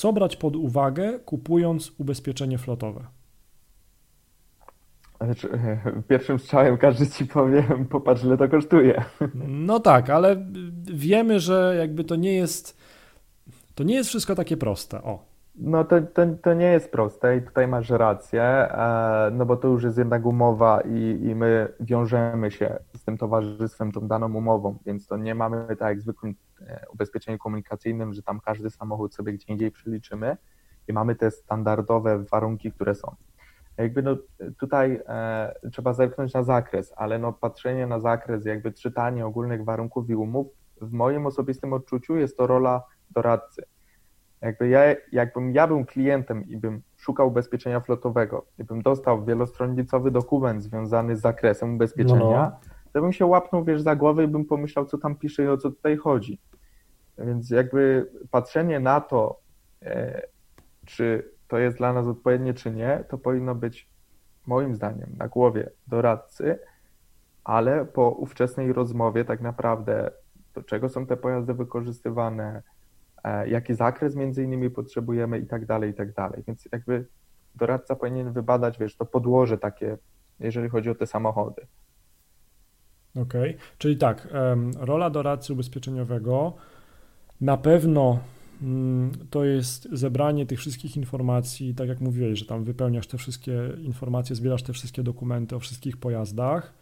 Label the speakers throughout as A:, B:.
A: Co brać pod uwagę, kupując ubezpieczenie flotowe?
B: Znaczy, pierwszym strzałem każdy ci powie, popatrz ile to kosztuje.
A: No tak, ale wiemy, że jakby to nie jest, to nie jest wszystko takie proste. O.
B: No to, to, to nie jest proste i tutaj masz rację, e, no bo to już jest jednak umowa i, i my wiążemy się z tym towarzystwem, tą daną umową, więc to nie mamy tak jak zwykłym e, ubezpieczeniu komunikacyjnym, że tam każdy samochód sobie gdzie indziej przeliczymy i mamy te standardowe warunki, które są. Jakby no tutaj e, trzeba zerknąć na zakres, ale no patrzenie na zakres, jakby czytanie ogólnych warunków i umów, w moim osobistym odczuciu jest to rola doradcy jakby ja, jakbym ja był klientem i bym szukał ubezpieczenia flotowego i bym dostał wielostronicowy dokument związany z zakresem ubezpieczenia, no, no. to bym się łapnął, wiesz, za głowę i bym pomyślał, co tam pisze i o co tutaj chodzi. Więc jakby patrzenie na to, e, czy to jest dla nas odpowiednie, czy nie, to powinno być moim zdaniem na głowie doradcy, ale po ówczesnej rozmowie tak naprawdę do czego są te pojazdy wykorzystywane, jaki zakres między innymi potrzebujemy i tak dalej, i tak dalej. Więc jakby doradca powinien wybadać, wiesz, to podłoże takie, jeżeli chodzi o te samochody.
A: Okej, okay. czyli tak, rola doradcy ubezpieczeniowego na pewno mm, to jest zebranie tych wszystkich informacji, tak jak mówiłeś, że tam wypełniasz te wszystkie informacje, zbierasz te wszystkie dokumenty o wszystkich pojazdach.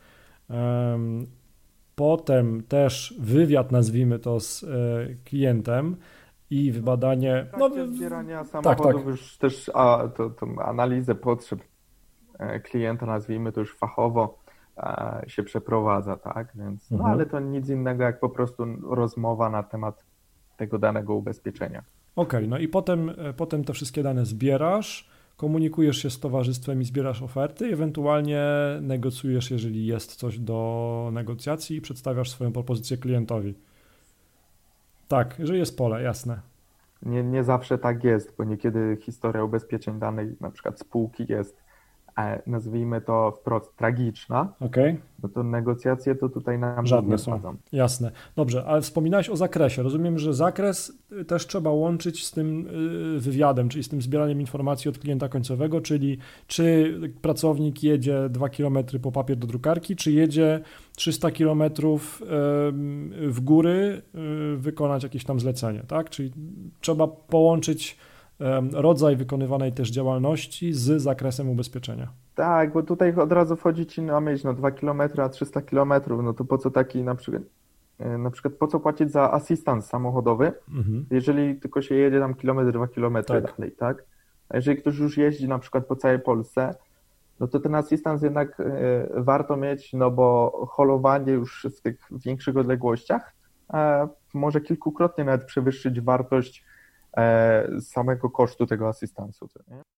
A: Potem też wywiad, nazwijmy to, z e, klientem, i wybadanie.
B: No, zbierania samochodów tak, tak. już też a, to, to analizę potrzeb e, klienta, nazwijmy to już fachowo, a, e, się przeprowadza, tak? Więc, no mhm. ale to nic innego jak po prostu rozmowa na temat tego danego ubezpieczenia.
A: Okej, okay, no i potem, e, potem te wszystkie dane zbierasz, komunikujesz się z towarzystwem i zbierasz oferty, ewentualnie negocjujesz, jeżeli jest coś do negocjacji i przedstawiasz swoją propozycję klientowi. Tak, że jest pole, jasne.
B: Nie, nie zawsze tak jest, bo niekiedy historia ubezpieczeń danej, na przykład spółki jest E, nazwijmy to wprost, tragiczna,
A: okay.
B: no to negocjacje to tutaj nam
A: żadne
B: nie
A: są. Jasne. Dobrze, ale wspominałeś o zakresie. Rozumiem, że zakres y, też trzeba łączyć z tym y, wywiadem, czyli z tym zbieraniem informacji od klienta końcowego, czyli czy pracownik jedzie 2 km po papier do drukarki, czy jedzie 300 km w góry wykonać jakieś tam zlecenie, tak? Czyli trzeba połączyć rodzaj wykonywanej też działalności z zakresem ubezpieczenia.
B: Tak, bo tutaj od razu wchodzi ci na myśl, no 2 km, a 300 km, no to po co taki na przykład, e, na przykład po co płacić za asystans samochodowy, mhm. jeżeli tylko się jedzie tam kilometr, dwa kilometry tak. dalej, tak? A jeżeli ktoś już jeździ na przykład po całej Polsce, no to ten asystans jednak y, warto mieć, no bo holowanie już w tych większych odległościach może kilkukrotnie nawet przewyższyć wartość E, samego kosztu tego asystansu.